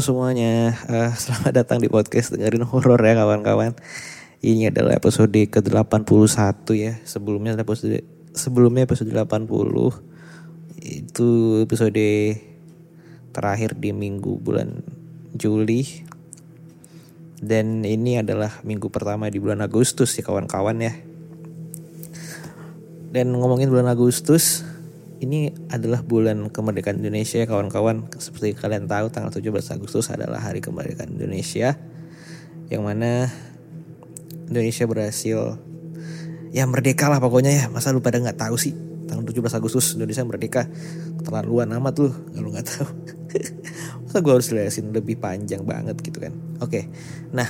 Semuanya, Eh, selamat datang di podcast dengerin horor ya kawan-kawan. Ini adalah episode ke-81 ya. Sebelumnya episode sebelumnya episode 80. Itu episode terakhir di minggu bulan Juli. Dan ini adalah minggu pertama di bulan Agustus ya kawan-kawan ya. Dan ngomongin bulan Agustus, ini adalah bulan kemerdekaan Indonesia ya kawan-kawan. Seperti kalian tahu tanggal 17 Agustus adalah hari kemerdekaan Indonesia. Yang mana Indonesia berhasil ya merdeka lah pokoknya ya. Masa lu pada nggak tahu sih tanggal 17 Agustus Indonesia merdeka? Terlaluan amat lu kalau nggak tahu. Masa gue harus jelasin lebih panjang banget gitu kan. Oke. Nah,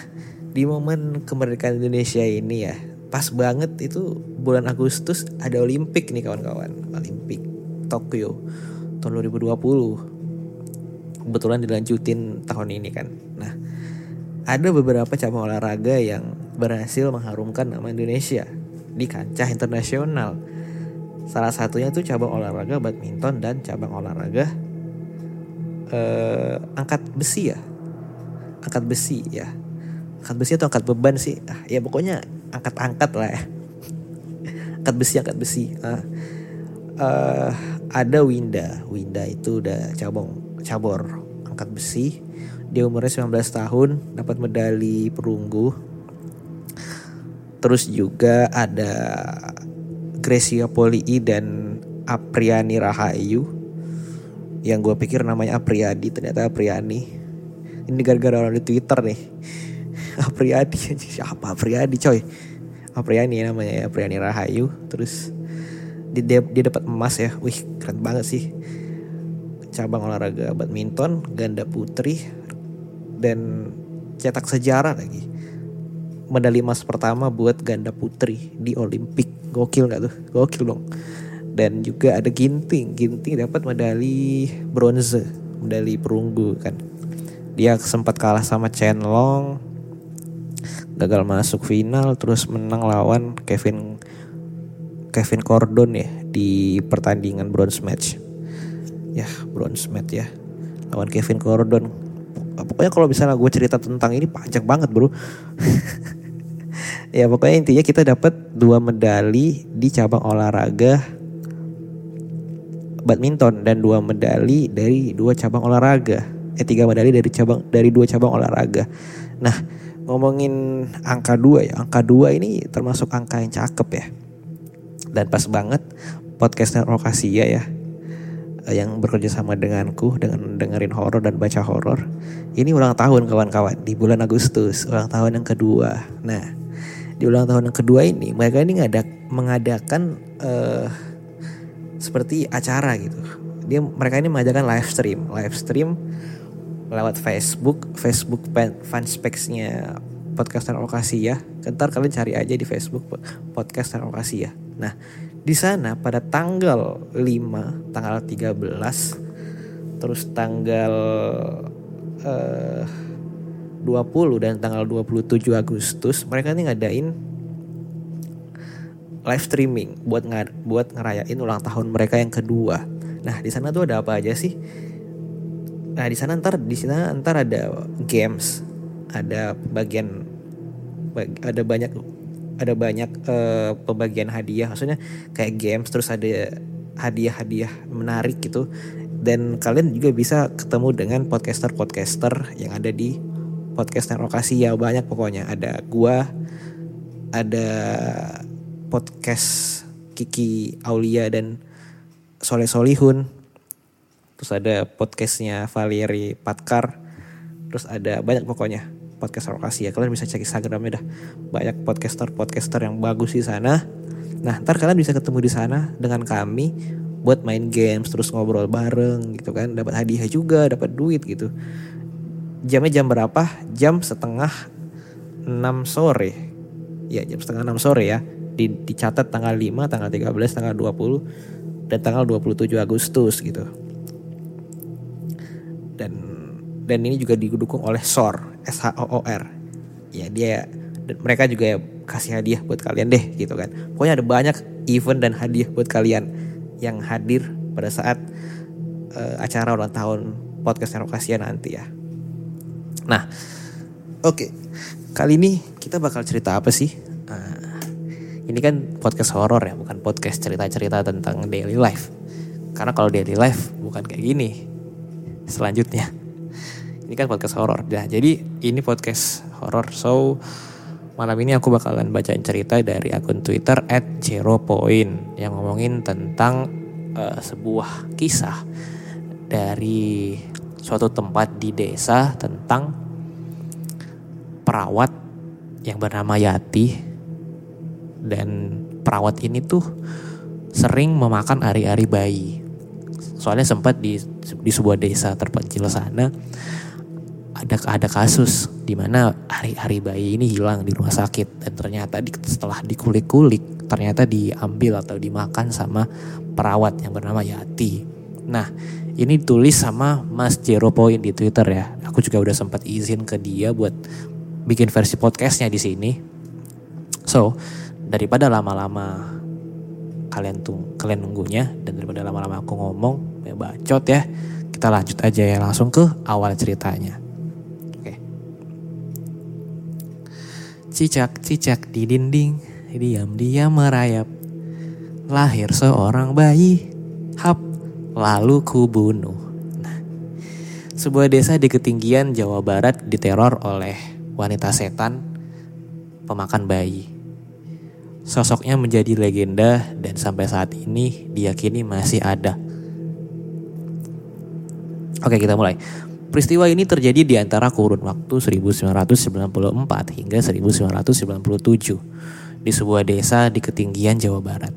di momen kemerdekaan Indonesia ini ya, pas banget itu bulan Agustus ada Olimpik nih kawan-kawan. Olimpik Tokyo tahun 2020. Kebetulan dilanjutin tahun ini kan. Nah, ada beberapa cabang olahraga yang berhasil mengharumkan nama Indonesia di kancah internasional. Salah satunya tuh cabang olahraga badminton dan cabang olahraga eh, angkat besi ya. Angkat besi ya. Angkat besi atau angkat beban sih? Ah, ya pokoknya angkat-angkat lah ya. angkat besi, angkat besi. Ah. Eh, ada Winda. Winda itu udah cabang cabor angkat besi. Dia umurnya 19 tahun, dapat medali perunggu. Terus juga ada Gracia Polii dan Apriani Rahayu yang gue pikir namanya Apriadi ternyata Apriani ini gara-gara orang di Twitter nih Apriadi siapa Apriadi coy Apriani namanya ya Apriani Rahayu terus dia, dia, dapat emas ya. Wih keren banget sih. Cabang olahraga badminton ganda putri dan cetak sejarah lagi. Medali emas pertama buat ganda putri di Olimpik. Gokil nggak tuh? Gokil dong. Dan juga ada Ginting. Ginting dapat medali bronze medali perunggu kan. Dia sempat kalah sama Chen Long gagal masuk final terus menang lawan Kevin Kevin Cordon ya di pertandingan bronze match. Ya bronze match ya. Lawan Kevin Cordon. Pokoknya kalau misalnya gue cerita tentang ini panjang banget bro. Ya pokoknya intinya kita dapat dua medali di cabang olahraga badminton dan dua medali dari dua cabang olahraga. Eh tiga medali dari cabang dari dua cabang olahraga. Nah ngomongin angka dua ya. Angka dua ini termasuk angka yang cakep ya dan pas banget podcastnya Rokasia ya eh, yang bekerja sama denganku dengan dengerin horor dan baca horor. Ini ulang tahun kawan-kawan di bulan Agustus ulang tahun yang kedua. Nah di ulang tahun yang kedua ini mereka ini ngadak mengadakan eh, seperti acara gitu. Dia mereka ini mengadakan live stream. Live stream lewat Facebook Facebook fanspace-nya podcaster lokasi ya ntar kalian cari aja di Facebook podcaster ya nah di sana pada tanggal 5 tanggal 13 terus tanggal eh, 20 dan tanggal 27 Agustus mereka ini ngadain live streaming buat ngad buat ngerayain ulang tahun mereka yang kedua. Nah di sana tuh ada apa aja sih? Nah di sana ntar di sana ntar ada games, ada bagian bag, ada banyak ada banyak uh, pembagian hadiah. Maksudnya kayak games terus ada hadiah-hadiah menarik gitu. Dan kalian juga bisa ketemu dengan podcaster-podcaster yang ada di podcast lokasi ya banyak pokoknya ada gua ada podcast Kiki Aulia dan Soleh Solihun terus ada podcastnya Valeri Patkar terus ada banyak pokoknya podcast lokasi ya. Kalian bisa cek Instagramnya dah. Banyak podcaster podcaster yang bagus di sana. Nah ntar kalian bisa ketemu di sana dengan kami buat main games terus ngobrol bareng gitu kan. Dapat hadiah juga dapat duit gitu. Jamnya jam berapa? Jam setengah 6 sore. Ya jam setengah 6 sore ya. Di, dicatat tanggal 5 tanggal 13 tanggal 20 dan tanggal 27 Agustus gitu. Dan dan ini juga didukung oleh SOR S H O O R. Ya dia mereka juga ya kasih hadiah buat kalian deh gitu kan. Pokoknya ada banyak event dan hadiah buat kalian yang hadir pada saat uh, acara ulang tahun podcast Nerokasia nanti ya. Nah oke. Okay. kali ini kita bakal cerita apa sih? Uh, ini kan podcast horor ya bukan podcast cerita-cerita tentang daily life. Karena kalau daily life bukan kayak gini selanjutnya. Ini kan podcast horor. Nah, jadi ini podcast horor. So malam ini aku bakalan bacain cerita dari akun Twitter at yang ngomongin tentang uh, sebuah kisah dari suatu tempat di desa tentang perawat yang bernama Yati dan perawat ini tuh sering memakan ari-ari bayi soalnya sempat di di sebuah desa terpencil sana ada ada kasus di mana hari-hari bayi ini hilang di rumah sakit dan ternyata di, setelah dikulik-kulik ternyata diambil atau dimakan sama perawat yang bernama Yati. Nah, ini tulis sama Mas Jero Point di Twitter ya. Aku juga udah sempat izin ke dia buat bikin versi podcastnya di sini. So, daripada lama-lama kalian tuh kalian nunggunya dan daripada lama-lama aku ngomong ya bacot ya kita lanjut aja ya langsung ke awal ceritanya cicak cicak di dinding diam diam merayap lahir seorang bayi hap lalu ku bunuh nah sebuah desa di ketinggian Jawa Barat diteror oleh wanita setan pemakan bayi Sosoknya menjadi legenda dan sampai saat ini diyakini masih ada. Oke kita mulai. Peristiwa ini terjadi di antara kurun waktu 1994 hingga 1997 di sebuah desa di ketinggian Jawa Barat.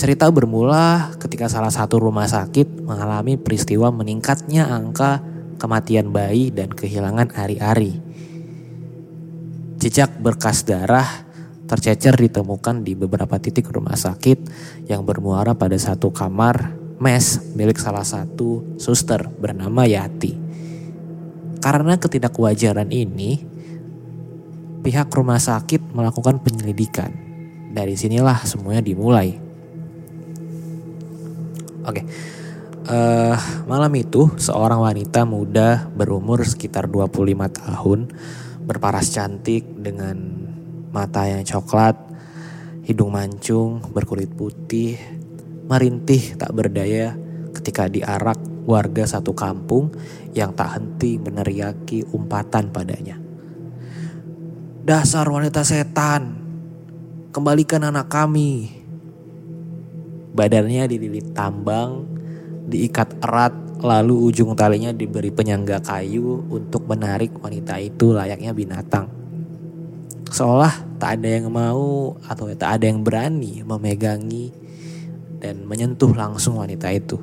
Cerita bermula ketika salah satu rumah sakit mengalami peristiwa meningkatnya angka kematian bayi dan kehilangan ari-ari. Jejak berkas darah tercecer ditemukan di beberapa titik rumah sakit yang bermuara pada satu kamar mes milik salah satu suster bernama Yati. Karena ketidakwajaran ini, pihak rumah sakit melakukan penyelidikan. Dari sinilah semuanya dimulai. Oke. Uh, malam itu seorang wanita muda berumur sekitar 25 tahun berparas cantik dengan mata yang coklat, hidung mancung, berkulit putih, merintih tak berdaya ketika diarak warga satu kampung yang tak henti meneriaki umpatan padanya. Dasar wanita setan, kembalikan anak kami. Badannya dililit tambang, diikat erat, lalu ujung talinya diberi penyangga kayu untuk menarik wanita itu layaknya binatang seolah tak ada yang mau atau tak ada yang berani memegangi dan menyentuh langsung wanita itu.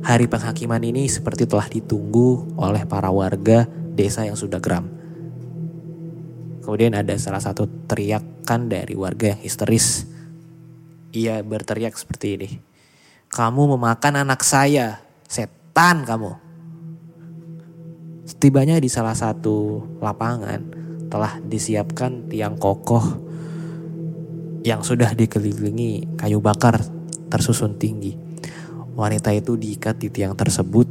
Hari penghakiman ini seperti telah ditunggu oleh para warga desa yang sudah geram. Kemudian ada salah satu teriakan dari warga yang histeris. Ia berteriak seperti ini. Kamu memakan anak saya, setan kamu. Setibanya di salah satu lapangan, telah disiapkan tiang kokoh yang sudah dikelilingi kayu bakar tersusun tinggi. Wanita itu diikat di tiang tersebut.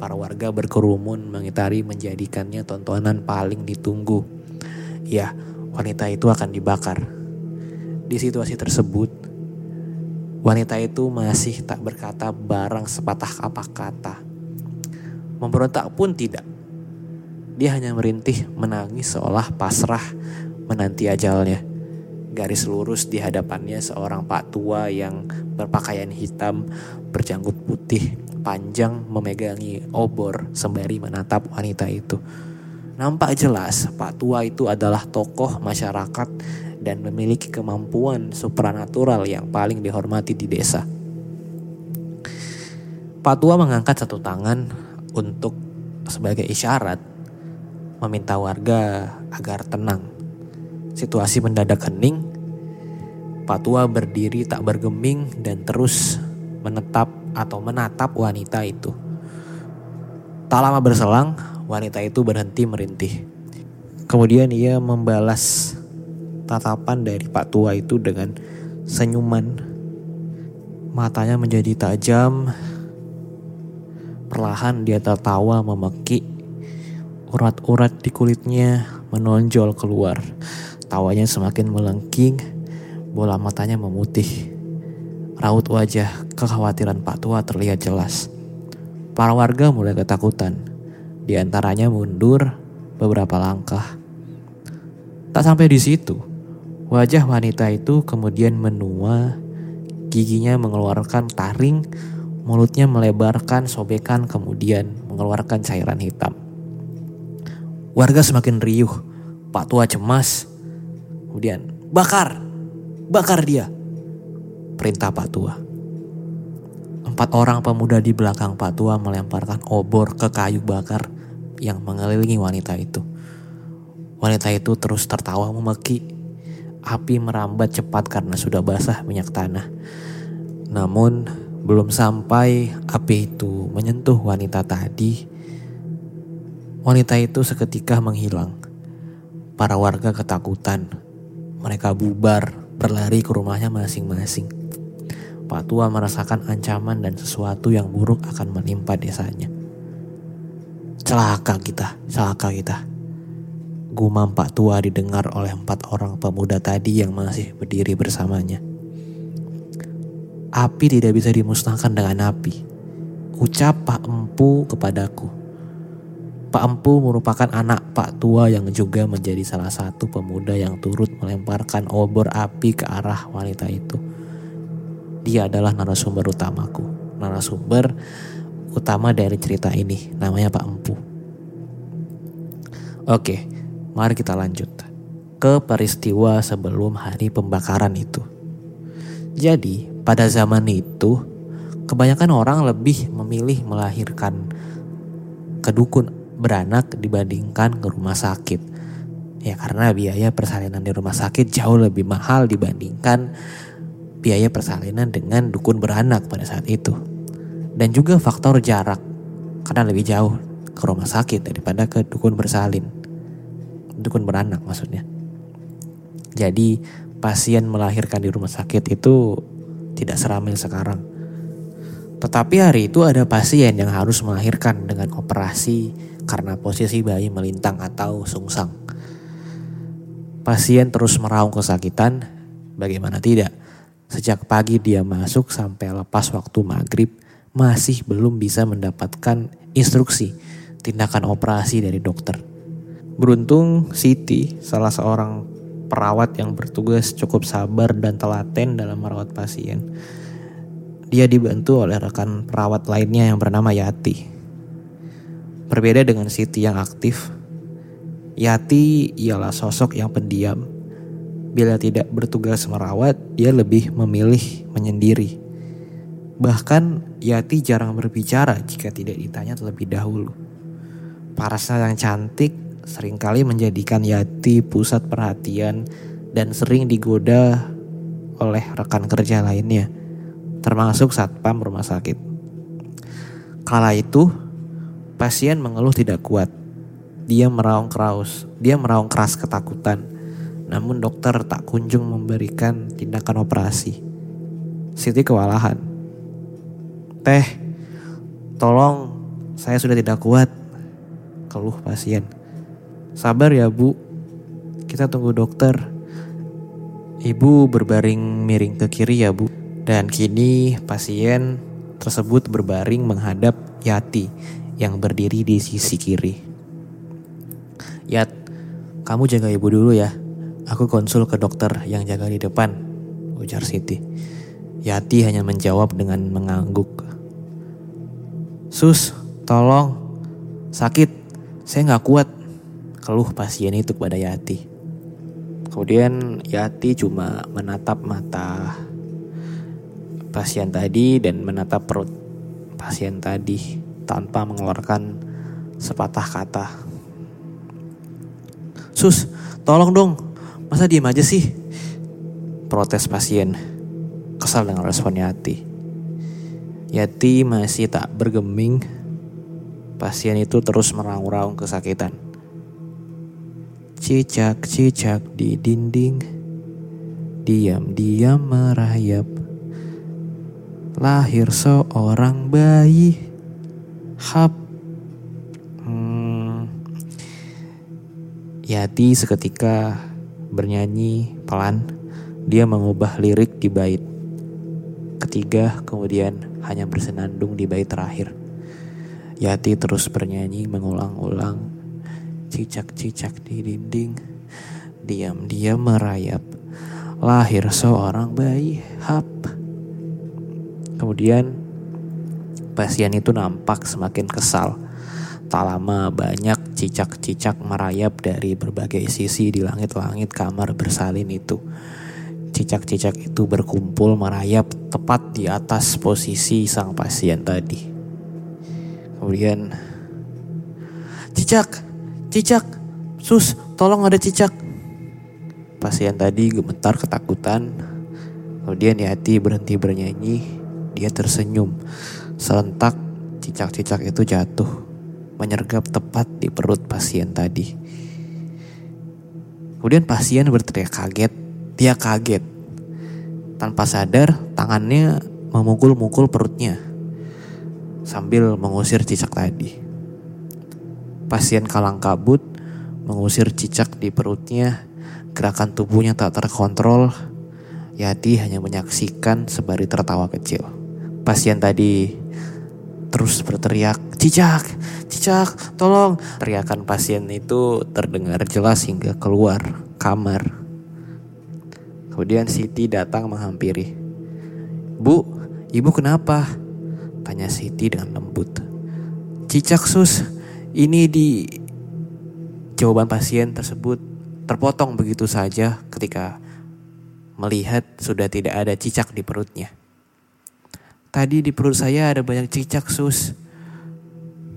Para warga berkerumun mengitari menjadikannya tontonan paling ditunggu. Ya, wanita itu akan dibakar. Di situasi tersebut, wanita itu masih tak berkata barang sepatah apa kata. Memberontak pun tidak. Dia hanya merintih menangis seolah pasrah menanti ajalnya. Garis lurus di hadapannya seorang pak tua yang berpakaian hitam, berjanggut putih, panjang memegangi obor sembari menatap wanita itu. Nampak jelas Pak Tua itu adalah tokoh masyarakat dan memiliki kemampuan supranatural yang paling dihormati di desa. Pak Tua mengangkat satu tangan untuk sebagai isyarat meminta warga agar tenang. Situasi mendadak hening. Pak Tua berdiri tak bergeming dan terus menetap atau menatap wanita itu. Tak lama berselang, wanita itu berhenti merintih. Kemudian ia membalas tatapan dari Pak Tua itu dengan senyuman. Matanya menjadi tajam. Perlahan dia tertawa memekik. Urat-urat di kulitnya menonjol keluar. Tawanya semakin melengking. Bola matanya memutih. Raut wajah kekhawatiran Pak Tua terlihat jelas. Para warga mulai ketakutan. Di antaranya mundur beberapa langkah. Tak sampai di situ, wajah wanita itu kemudian menua, giginya mengeluarkan taring, mulutnya melebarkan sobekan kemudian mengeluarkan cairan hitam. Warga semakin riuh, Pak Tua cemas. Kemudian, bakar, bakar dia perintah Pak Tua. Empat orang pemuda di belakang Pak Tua melemparkan obor ke kayu bakar yang mengelilingi wanita itu. Wanita itu terus tertawa memeki. Api merambat cepat karena sudah basah minyak tanah. Namun belum sampai api itu menyentuh wanita tadi, wanita itu seketika menghilang. Para warga ketakutan. Mereka bubar, berlari ke rumahnya masing-masing. Pak Tua merasakan ancaman dan sesuatu yang buruk akan menimpa desanya. Celaka kita, celaka kita. Gumam Pak Tua didengar oleh empat orang pemuda tadi yang masih berdiri bersamanya. Api tidak bisa dimusnahkan dengan api. Ucap Pak Empu kepadaku. Pak Empu merupakan anak Pak Tua yang juga menjadi salah satu pemuda yang turut melemparkan obor api ke arah wanita itu dia adalah narasumber utamaku. Narasumber utama dari cerita ini, namanya Pak Empu. Oke, mari kita lanjut ke peristiwa sebelum hari pembakaran itu. Jadi, pada zaman itu, kebanyakan orang lebih memilih melahirkan ke dukun beranak dibandingkan ke rumah sakit. Ya karena biaya persalinan di rumah sakit jauh lebih mahal dibandingkan biaya persalinan dengan dukun beranak pada saat itu. Dan juga faktor jarak, karena lebih jauh ke rumah sakit daripada ke dukun bersalin. Dukun beranak maksudnya. Jadi pasien melahirkan di rumah sakit itu tidak seramai sekarang. Tetapi hari itu ada pasien yang harus melahirkan dengan operasi karena posisi bayi melintang atau sungsang. Pasien terus meraung kesakitan, bagaimana tidak? Sejak pagi dia masuk sampai lepas waktu maghrib masih belum bisa mendapatkan instruksi tindakan operasi dari dokter. Beruntung Siti, salah seorang perawat yang bertugas cukup sabar dan telaten dalam merawat pasien. Dia dibantu oleh rekan perawat lainnya yang bernama Yati. Berbeda dengan Siti yang aktif, Yati ialah sosok yang pendiam Bila tidak bertugas merawat, dia lebih memilih menyendiri. Bahkan Yati jarang berbicara jika tidak ditanya terlebih dahulu. Parasnya yang cantik sering kali menjadikan Yati pusat perhatian dan sering digoda oleh rekan kerja lainnya, termasuk satpam rumah sakit. Kala itu, pasien mengeluh tidak kuat. Dia meraung keras, dia meraung keras ketakutan namun dokter tak kunjung memberikan tindakan operasi. Siti kewalahan. Teh, tolong saya sudah tidak kuat. Keluh pasien. Sabar ya bu, kita tunggu dokter. Ibu berbaring miring ke kiri ya bu. Dan kini pasien tersebut berbaring menghadap Yati yang berdiri di sisi kiri. Yat, kamu jaga ibu dulu ya. Aku konsul ke dokter yang jaga di depan, ujar Siti. Yati hanya menjawab dengan mengangguk. Sus, tolong, sakit, saya nggak kuat, keluh pasien itu kepada Yati. Kemudian Yati cuma menatap mata pasien tadi dan menatap perut pasien tadi tanpa mengeluarkan sepatah kata. Sus, tolong dong, masa diem aja sih? Protes pasien, kesal dengan respon Yati. Yati masih tak bergeming, pasien itu terus meraung-raung kesakitan. Cicak-cicak di dinding, diam-diam merayap. Lahir seorang bayi, hap. Hmm. Yati seketika bernyanyi pelan, dia mengubah lirik di bait. Ketiga kemudian hanya bersenandung di bait terakhir. Yati terus bernyanyi mengulang-ulang cicak-cicak di dinding, diam-diam merayap. Lahir seorang bayi, hap. Kemudian pasien itu nampak semakin kesal. Tak lama banyak cicak-cicak merayap dari berbagai sisi di langit-langit kamar bersalin itu. Cicak-cicak itu berkumpul merayap tepat di atas posisi sang pasien tadi. Kemudian, cicak, cicak, sus, tolong ada cicak. Pasien tadi gemetar ketakutan. Kemudian Yati berhenti bernyanyi. Dia tersenyum. Serentak cicak-cicak itu jatuh. Menyergap tepat di perut pasien tadi. Kemudian pasien berteriak kaget. Dia kaget. Tanpa sadar, tangannya memukul-mukul perutnya. Sambil mengusir cicak tadi. Pasien kalang kabut mengusir cicak di perutnya. Gerakan tubuhnya tak terkontrol. Yati hanya menyaksikan sebari tertawa kecil. Pasien tadi terus berteriak, "Cicak, cicak, tolong!" Teriakan pasien itu terdengar jelas hingga keluar kamar. Kemudian Siti datang menghampiri. "Bu, ibu kenapa?" tanya Siti dengan lembut. "Cicak, Sus. Ini di Jawaban pasien tersebut terpotong begitu saja ketika melihat sudah tidak ada cicak di perutnya. Tadi di perut saya ada banyak cicak sus.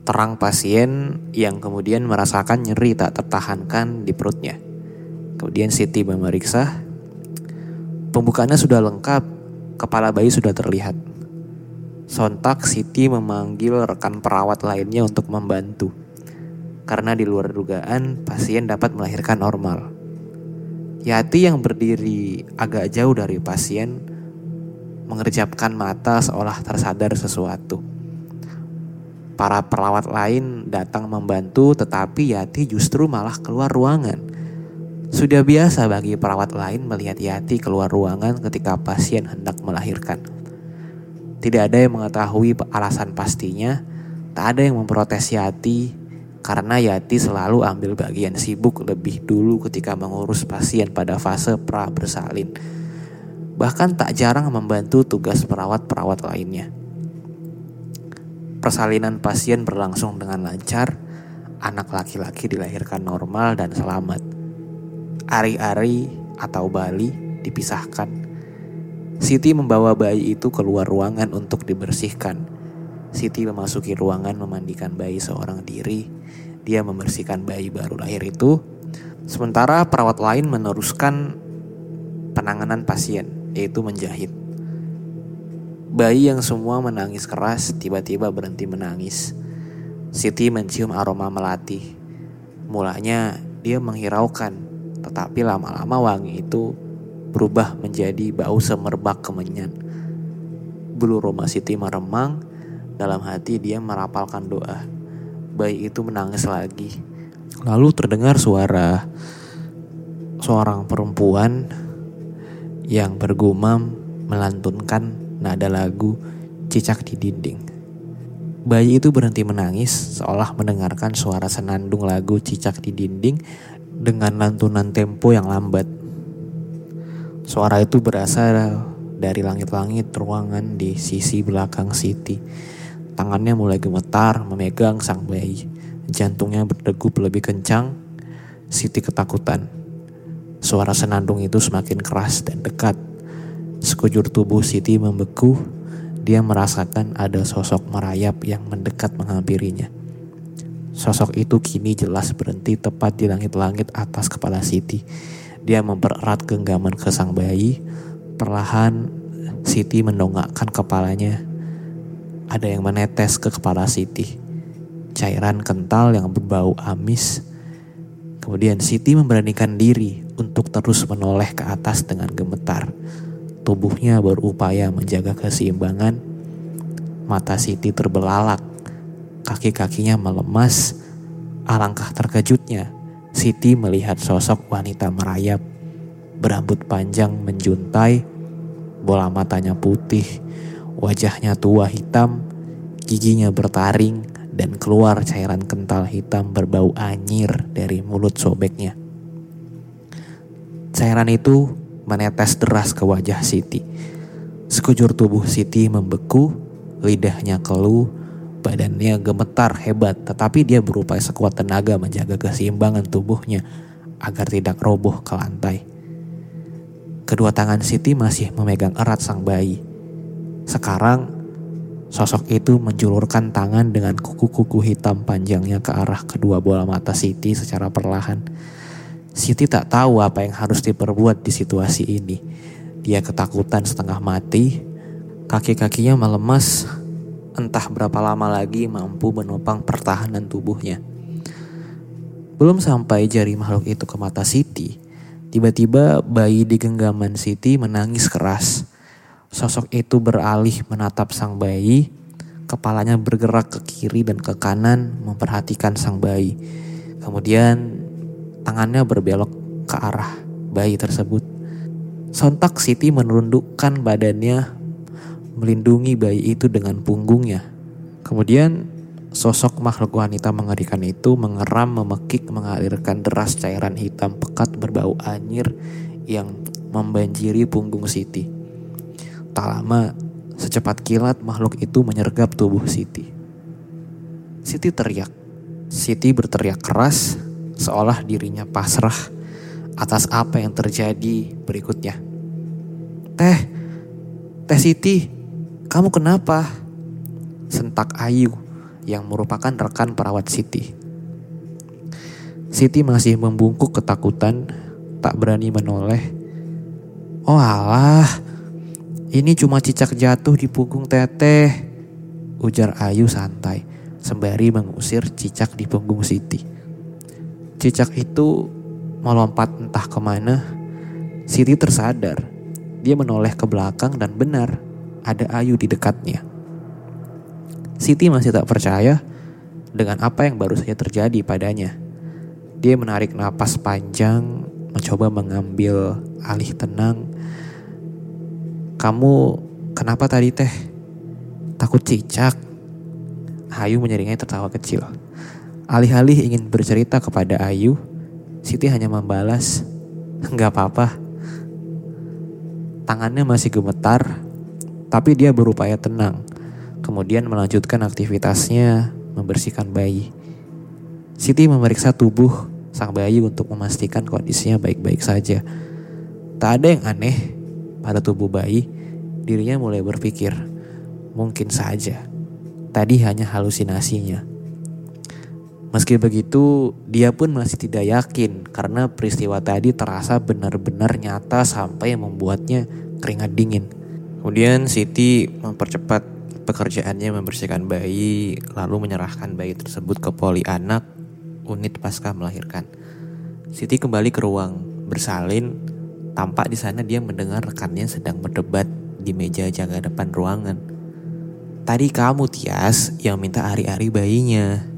Terang pasien yang kemudian merasakan nyeri tak tertahankan di perutnya. Kemudian Siti memeriksa. Pembukaannya sudah lengkap, kepala bayi sudah terlihat. Sontak Siti memanggil rekan perawat lainnya untuk membantu. Karena di luar dugaan pasien dapat melahirkan normal. Yati yang berdiri agak jauh dari pasien mengerjapkan mata seolah tersadar sesuatu. Para perawat lain datang membantu tetapi Yati justru malah keluar ruangan. Sudah biasa bagi perawat lain melihat Yati keluar ruangan ketika pasien hendak melahirkan. Tidak ada yang mengetahui alasan pastinya, tak ada yang memprotes Yati karena Yati selalu ambil bagian sibuk lebih dulu ketika mengurus pasien pada fase pra bersalin bahkan tak jarang membantu tugas perawat-perawat lainnya. Persalinan pasien berlangsung dengan lancar, anak laki-laki dilahirkan normal dan selamat. Ari-ari atau Bali dipisahkan. Siti membawa bayi itu keluar ruangan untuk dibersihkan. Siti memasuki ruangan memandikan bayi seorang diri. Dia membersihkan bayi baru lahir itu. Sementara perawat lain meneruskan penanganan pasien yaitu menjahit. Bayi yang semua menangis keras tiba-tiba berhenti menangis. Siti mencium aroma melati. Mulanya dia menghiraukan, tetapi lama-lama wangi itu berubah menjadi bau semerbak kemenyan. Bulu roma Siti meremang, dalam hati dia merapalkan doa. Bayi itu menangis lagi. Lalu terdengar suara seorang perempuan yang bergumam melantunkan nada lagu cicak di dinding. Bayi itu berhenti menangis seolah mendengarkan suara senandung lagu cicak di dinding dengan lantunan tempo yang lambat. Suara itu berasal dari langit-langit ruangan di sisi belakang Siti. Tangannya mulai gemetar memegang sang bayi. Jantungnya berdegup lebih kencang. Siti ketakutan. Suara senandung itu semakin keras dan dekat. Sekujur tubuh Siti membeku. Dia merasakan ada sosok merayap yang mendekat menghampirinya. Sosok itu kini jelas berhenti tepat di langit-langit atas kepala Siti. Dia mempererat genggaman ke sang bayi. Perlahan Siti mendongakkan kepalanya. Ada yang menetes ke kepala Siti. Cairan kental yang berbau amis. Kemudian Siti memberanikan diri untuk terus menoleh ke atas dengan gemetar. Tubuhnya berupaya menjaga keseimbangan. Mata Siti terbelalak Kaki-kakinya melemas. Alangkah terkejutnya, Siti melihat sosok wanita merayap. Berambut panjang menjuntai, bola matanya putih, wajahnya tua hitam, giginya bertaring, dan keluar cairan kental hitam berbau anyir dari mulut sobeknya. Cairan itu menetes deras ke wajah Siti. Sekujur tubuh Siti membeku, lidahnya keluh, Badannya gemetar hebat, tetapi dia berupaya sekuat tenaga menjaga keseimbangan tubuhnya agar tidak roboh ke lantai. Kedua tangan Siti masih memegang erat sang bayi. Sekarang, sosok itu menjulurkan tangan dengan kuku-kuku hitam panjangnya ke arah kedua bola mata Siti secara perlahan. Siti tak tahu apa yang harus diperbuat di situasi ini. Dia ketakutan setengah mati, kaki-kakinya melemas entah berapa lama lagi mampu menopang pertahanan tubuhnya. Belum sampai jari makhluk itu ke mata Siti, tiba-tiba bayi di genggaman Siti menangis keras. Sosok itu beralih menatap sang bayi, kepalanya bergerak ke kiri dan ke kanan memperhatikan sang bayi. Kemudian tangannya berbelok ke arah bayi tersebut. Sontak Siti menundukkan badannya melindungi bayi itu dengan punggungnya. Kemudian sosok makhluk wanita mengerikan itu mengeram, memekik, mengalirkan deras cairan hitam pekat berbau anyir yang membanjiri punggung Siti. Tak lama, secepat kilat makhluk itu menyergap tubuh Siti. Siti teriak. Siti berteriak keras seolah dirinya pasrah atas apa yang terjadi berikutnya. Teh, Teh Siti, kamu kenapa? Sentak Ayu yang merupakan rekan perawat Siti. Siti masih membungkuk ketakutan, tak berani menoleh. Oh alah, ini cuma cicak jatuh di punggung teteh. Ujar Ayu santai, sembari mengusir cicak di punggung Siti. Cicak itu melompat entah ke mana. Siti tersadar. Dia menoleh ke belakang dan benar, ada Ayu di dekatnya. Siti masih tak percaya dengan apa yang baru saja terjadi padanya. Dia menarik napas panjang, mencoba mengambil alih tenang. Kamu kenapa tadi teh? Takut cicak? Ayu menyeringai tertawa kecil. Alih-alih ingin bercerita kepada Ayu, Siti hanya membalas, "Enggak apa-apa." Tangannya masih gemetar, tapi dia berupaya tenang, kemudian melanjutkan aktivitasnya membersihkan bayi. Siti memeriksa tubuh sang bayi untuk memastikan kondisinya baik-baik saja. Tak ada yang aneh pada tubuh bayi, dirinya mulai berpikir, mungkin saja tadi hanya halusinasinya. Meski begitu, dia pun masih tidak yakin karena peristiwa tadi terasa benar-benar nyata sampai membuatnya keringat dingin. Kemudian Siti mempercepat pekerjaannya membersihkan bayi, lalu menyerahkan bayi tersebut ke poli anak unit pasca melahirkan. Siti kembali ke ruang bersalin, tampak di sana dia mendengar rekannya sedang berdebat di meja jaga depan ruangan. Tadi kamu Tias yang minta hari-hari bayinya.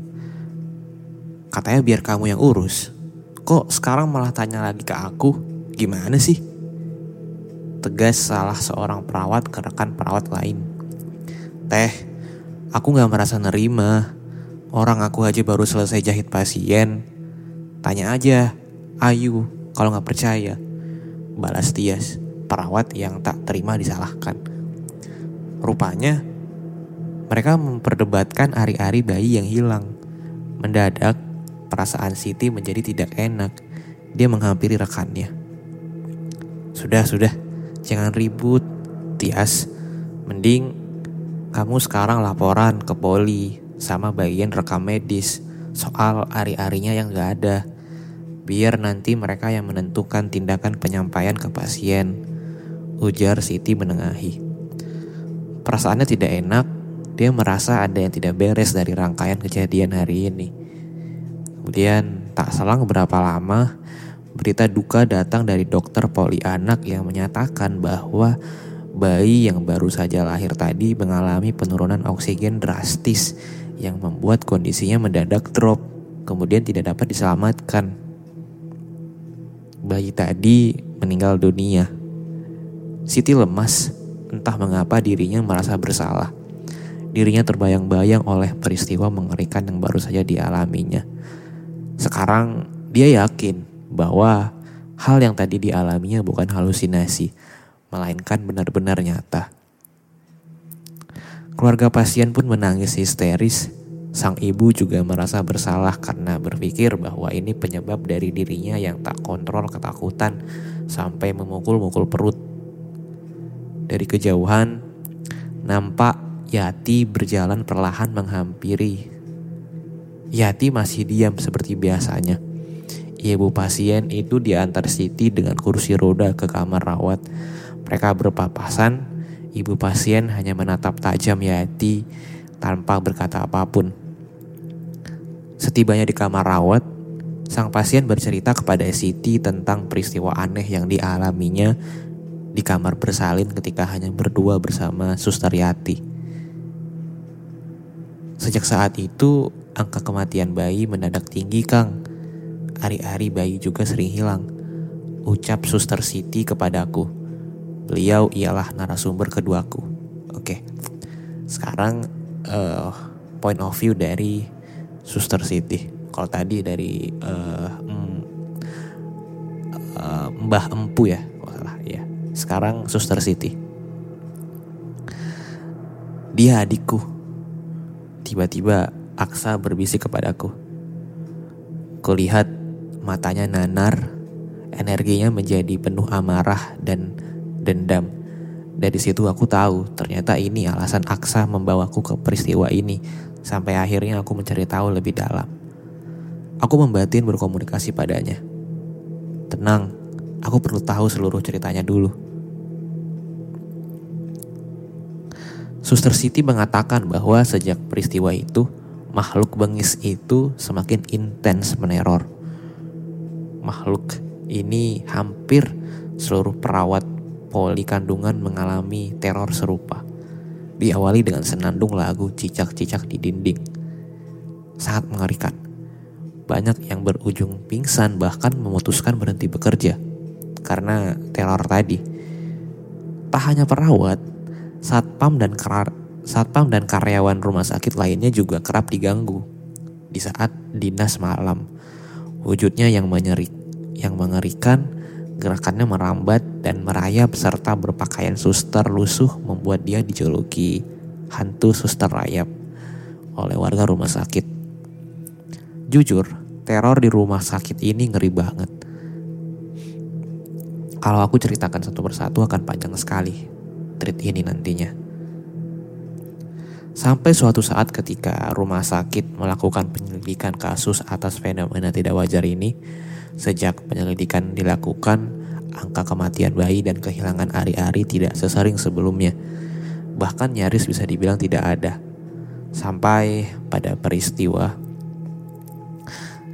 Katanya biar kamu yang urus. Kok sekarang malah tanya lagi ke aku? Gimana sih? tegas salah seorang perawat ke rekan perawat lain. Teh, aku gak merasa nerima. Orang aku aja baru selesai jahit pasien. Tanya aja, Ayu, kalau gak percaya. Balas Tias. perawat yang tak terima disalahkan. Rupanya mereka memperdebatkan ari-ari bayi yang hilang. Mendadak perasaan Siti menjadi tidak enak. Dia menghampiri rekannya. Sudah, sudah, jangan ribut, Tias. Mending kamu sekarang laporan ke poli sama bagian rekam medis soal ari-arinya yang gak ada. Biar nanti mereka yang menentukan tindakan penyampaian ke pasien. Ujar Siti menengahi. Perasaannya tidak enak, dia merasa ada yang tidak beres dari rangkaian kejadian hari ini. Kemudian tak selang beberapa lama, berita duka datang dari dokter poli anak yang menyatakan bahwa bayi yang baru saja lahir tadi mengalami penurunan oksigen drastis yang membuat kondisinya mendadak drop, kemudian tidak dapat diselamatkan. Bayi tadi meninggal dunia. Siti lemas, entah mengapa dirinya merasa bersalah. Dirinya terbayang-bayang oleh peristiwa mengerikan yang baru saja dialaminya. Sekarang dia yakin bahwa hal yang tadi dialaminya bukan halusinasi, melainkan benar-benar nyata. Keluarga pasien pun menangis histeris. Sang ibu juga merasa bersalah karena berpikir bahwa ini penyebab dari dirinya yang tak kontrol ketakutan sampai memukul-mukul perut. Dari kejauhan, nampak Yati berjalan perlahan menghampiri Yati masih diam seperti biasanya. Ibu pasien itu diantar Siti dengan kursi roda ke kamar rawat. Mereka berpapasan, ibu pasien hanya menatap tajam Yati tanpa berkata apa pun. Setibanya di kamar rawat, sang pasien bercerita kepada Siti tentang peristiwa aneh yang dialaminya di kamar bersalin ketika hanya berdua bersama Suster Yati. Sejak saat itu, angka kematian bayi mendadak tinggi, Kang. Hari-hari bayi juga sering hilang. Ucap Suster Siti kepadaku. Beliau ialah narasumber keduaku. Oke, sekarang uh, point of view dari Suster Siti. Kalau tadi dari uh, uh, Mbah Empu ya, salah ya. Sekarang Suster Siti. Dia adikku. Tiba-tiba Aksa berbisik kepadaku. Kulihat matanya nanar, energinya menjadi penuh amarah dan dendam. Dari situ aku tahu ternyata ini alasan Aksa membawaku ke peristiwa ini sampai akhirnya aku mencari tahu lebih dalam. Aku membatin berkomunikasi padanya. Tenang, aku perlu tahu seluruh ceritanya dulu. Suster Siti mengatakan bahwa sejak peristiwa itu, makhluk bengis itu semakin intens meneror. Makhluk ini hampir seluruh perawat poli kandungan mengalami teror serupa. Diawali dengan senandung lagu cicak-cicak di dinding. Sangat mengerikan. Banyak yang berujung pingsan bahkan memutuskan berhenti bekerja karena teror tadi. Tak hanya perawat, satpam dan satpam dan karyawan rumah sakit lainnya juga kerap diganggu di saat dinas malam. Wujudnya yang menyerik, yang mengerikan, gerakannya merambat dan merayap serta berpakaian suster lusuh membuat dia dijuluki hantu suster rayap oleh warga rumah sakit. Jujur, teror di rumah sakit ini ngeri banget. Kalau aku ceritakan satu persatu akan panjang sekali treat ini nantinya. Sampai suatu saat ketika rumah sakit melakukan penyelidikan kasus atas fenomena tidak wajar ini, sejak penyelidikan dilakukan, angka kematian bayi dan kehilangan ari-ari tidak sesering sebelumnya. Bahkan nyaris bisa dibilang tidak ada. Sampai pada peristiwa.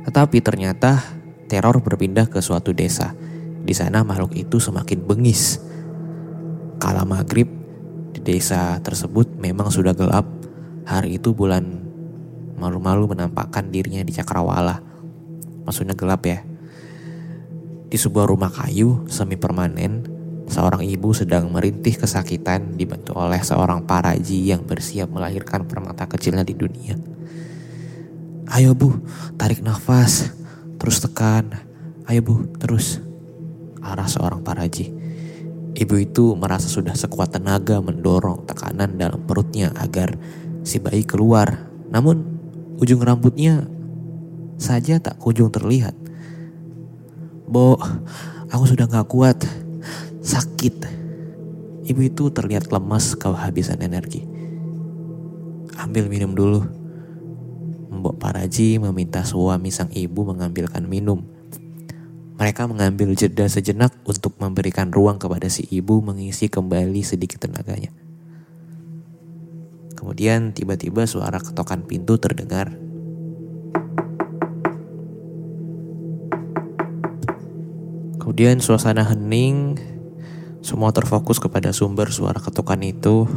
Tetapi ternyata teror berpindah ke suatu desa. Di sana makhluk itu semakin bengis. Kala maghrib, desa tersebut memang sudah gelap Hari itu bulan malu-malu menampakkan dirinya di Cakrawala. Maksudnya gelap ya. Di sebuah rumah kayu semi permanen, seorang ibu sedang merintih kesakitan dibantu oleh seorang paraji yang bersiap melahirkan permata kecilnya di dunia. Ayo bu, tarik nafas, terus tekan. Ayo bu, terus. Arah seorang paraji. Ibu itu merasa sudah sekuat tenaga mendorong tekanan dalam perutnya agar si bayi keluar. Namun ujung rambutnya saja tak kunjung terlihat. Bo, aku sudah gak kuat. Sakit. Ibu itu terlihat lemas kehabisan energi. Ambil minum dulu. Mbok Paraji meminta suami sang ibu mengambilkan minum. Mereka mengambil jeda sejenak untuk memberikan ruang kepada si ibu mengisi kembali sedikit tenaganya. Kemudian tiba-tiba suara ketokan pintu terdengar. Kemudian suasana hening, semua terfokus kepada sumber suara ketokan itu.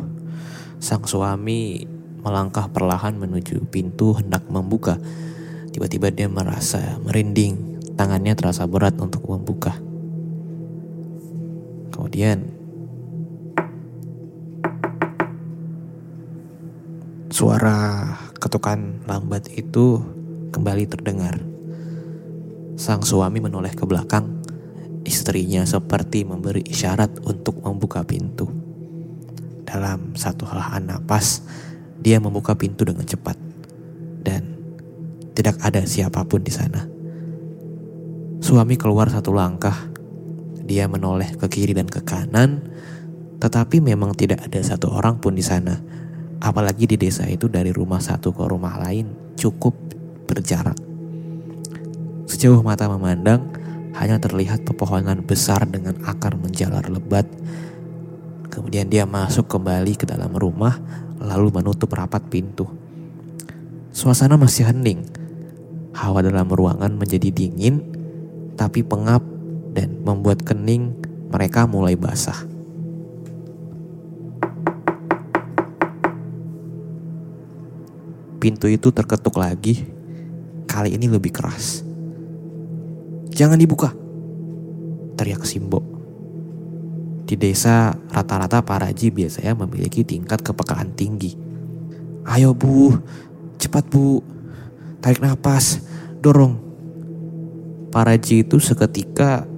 Sang suami melangkah perlahan menuju pintu hendak membuka. Tiba-tiba dia merasa merinding Tangannya terasa berat untuk membuka. Kemudian suara ketukan lambat itu kembali terdengar. Sang suami menoleh ke belakang. Istrinya seperti memberi isyarat untuk membuka pintu. Dalam satu halahan napas, dia membuka pintu dengan cepat. Dan tidak ada siapa pun di sana. Suami keluar satu langkah. Dia menoleh ke kiri dan ke kanan, tetapi memang tidak ada satu orang pun di sana. Apalagi di desa itu dari rumah satu ke rumah lain cukup berjarak. Sejauh mata memandang, hanya terlihat pepohonan besar dengan akar menjalar lebat. Kemudian dia masuk kembali ke dalam rumah, lalu menutup rapat pintu. Suasana masih hening. Hawa dalam ruangan menjadi dingin tapi pengap dan membuat kening mereka mulai basah. Pintu itu terketuk lagi, kali ini lebih keras. Jangan dibuka, teriak Simbo. Di desa rata-rata para haji biasanya memiliki tingkat kepekaan tinggi. Ayo bu, cepat bu, tarik nafas, dorong, Paraji itu seketika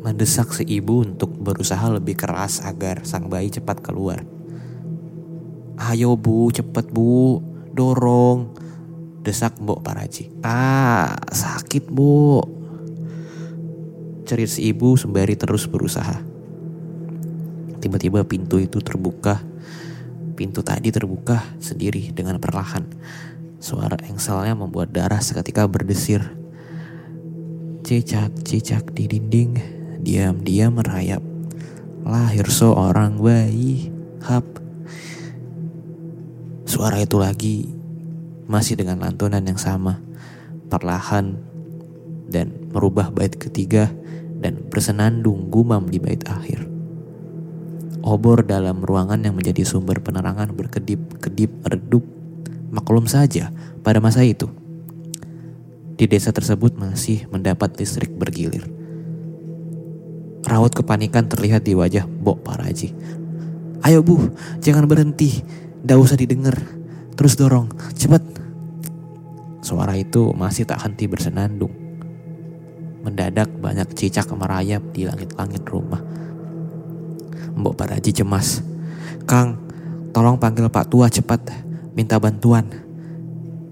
mendesak si ibu untuk berusaha lebih keras agar sang bayi cepat keluar. Ayo bu, cepat bu, dorong. Desak Mbok Paraji. Ah, sakit bu. Cerit si ibu sembari terus berusaha. Tiba-tiba pintu itu terbuka. Pintu tadi terbuka sendiri dengan perlahan. Suara engselnya membuat darah seketika berdesir Cicak-cicak di dinding, diam-diam merayap. Lahir seorang bayi, hap. Suara itu lagi, masih dengan lantunan yang sama, perlahan dan merubah bait ketiga dan bersenandung gumam di bait akhir. Obor dalam ruangan yang menjadi sumber penerangan berkedip-kedip redup. Maklum saja pada masa itu di desa tersebut masih mendapat listrik bergilir. Raut kepanikan terlihat di wajah Bok Paraji. Ayo bu, jangan berhenti. Tidak usah didengar. Terus dorong, cepat. Suara itu masih tak henti bersenandung. Mendadak banyak cicak merayap di langit-langit rumah. Mbok Paraji cemas. Kang, tolong panggil Pak Tua cepat. Minta bantuan.